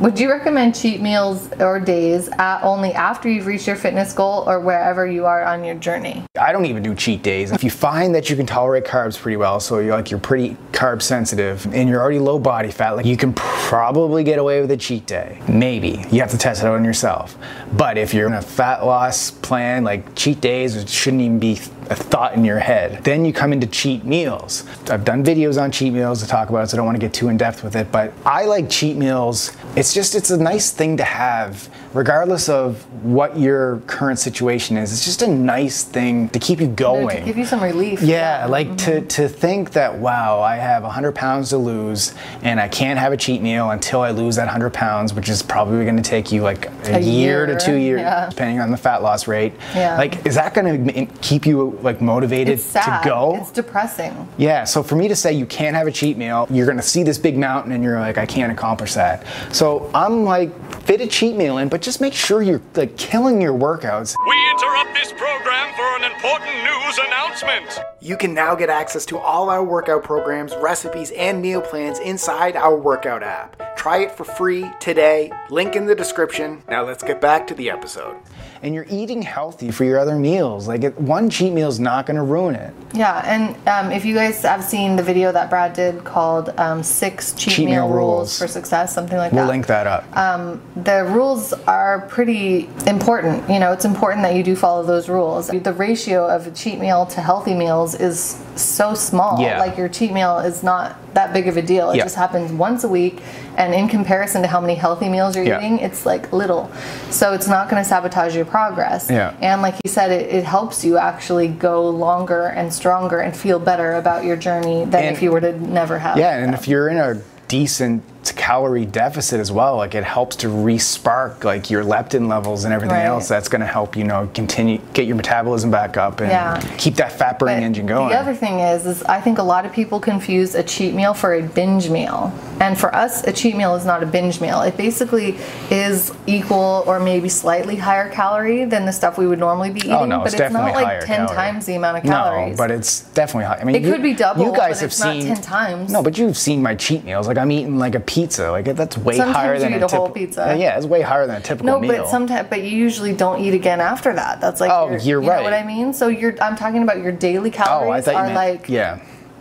Would you recommend cheat meals or days at only after you've reached your fitness goal or wherever you are on your journey? I don't even do cheat days. If you find that you can tolerate carbs pretty well, so you're like you're pretty carb sensitive and you're already low body fat, like you can probably get away with a cheat day. Maybe. You have to test it out on yourself. But if you're in a fat loss plan, like cheat days shouldn't even be a thought in your head. Then you come into cheat meals. I've done videos on cheat meals to talk about it, so I don't want to get too in depth with it, but I like cheat meals. It's just it's a nice thing to have regardless of what your current situation is. It's just a nice thing to keep you going. To give you some relief. Yeah, like mm-hmm. to, to think that, wow, I have 100 pounds to lose and I can't have a cheat meal until I lose that 100 pounds, which is probably going to take you like a, a year, year, to two years, yeah. depending on the fat loss rate. Yeah. Like, is that going to keep you like motivated to go? It's depressing. Yeah, so for me to say you can't have a cheat meal, you're going to see this big mountain and you're like, I can't accomplish that. So I'm like, fit a cheat meal in, but just make sure you're like killing your workouts. We interrupt this program for an important news announcement. You can now get access to all our workout programs, recipes, and meal plans inside our workout app. Try it for free today. Link in the description. Now let's get back to the episode. And you're eating healthy for your other meals. Like it, one cheat meal is not going to ruin it. Yeah, and um, if you guys have seen the video that Brad did called um, Six Cheat, cheat meal, meal rules. rules. for Success, something like we'll that. We'll link that up. Um, the rules are pretty important. You know, it's important that you do follow those rules. The ratio of a cheat meal to healthy meals is so small. Yeah. Like your cheat meal is not that big of a deal. It yeah. just happens once a week, and in comparison to how many healthy meals you're yeah. eating, it's like little. So it's not going to sabotage your progress. Yeah. And like you said, it, it, helps you actually go longer and stronger and feel better about your journey than and, if you were to never have. Yeah, and if you're in a decent calorie deficit as well. Like it helps to respark like your leptin levels and everything right. else. That's going to help you know continue get your metabolism back up and yeah. keep that fat burning engine going. The other thing is, is I think a lot of people confuse a cheat meal for a binge meal. And for us, a cheat meal is not a binge meal. It basically is equal or maybe slightly higher calorie than the stuff we would normally be oh, eating. Oh, no, but it's, it's not like ten calorie. times the amount of calories. No, but it's definitely high. I mean, it you, could be double. You guys have seen ten times. No, but you've seen my cheat meals. Like I'm eating like a pizza. Like that's way Sometimes higher than a, a, whole pizza. Yeah, it's way higher than a typical no, meal. No, but sometimes, but you usually don't eat again after that. That's like oh, you're you right. Know what I mean? So you're. I'm talking about your daily calories oh, I thought are meant, like yeah.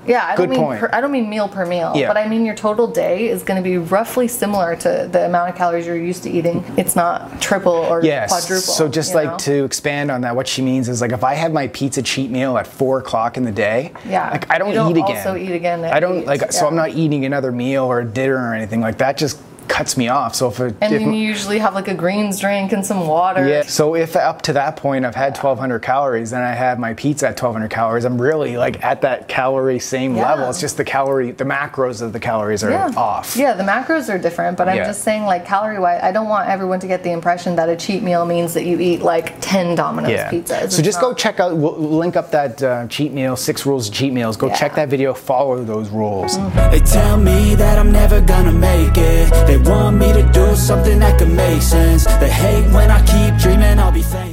Yeah, I Good don't mean. Per, I don't mean meal per meal, yeah. but I mean your total day is going to be roughly similar to the amount of calories you're used to eating. It's not triple or yes. quadruple. So just like know? to expand on that, what she means is like if I have my pizza cheat meal at four o'clock in the day, yeah, like I don't, don't eat again. Also eat again. I don't like yeah. so I'm not eating another meal or a dinner or anything like that. Just cuts me off. So if it, and if, then you usually have like a greens drink and some water. Yeah. So if up to that point I've had 1,200 calories, then I have my pizza at 1,200 calories. I'm really like at that calorie same yeah. level. It's just the calorie, the macros of the calories are yeah. off. Yeah, the macros are different, but I'm yeah. just saying like calorie wise, I don't want everyone to get the impression that a cheat meal means that you eat like 10 Domino's yeah. pizzas. So just not. go check out. We'll link up that uh, cheat meal, six rules of cheat meals. Go check that video. Follow those rules. Mm-hmm. They tell me that I'm never gonna make it. They want me to do something that could make sense They hate when I keep dreaming I'll be famous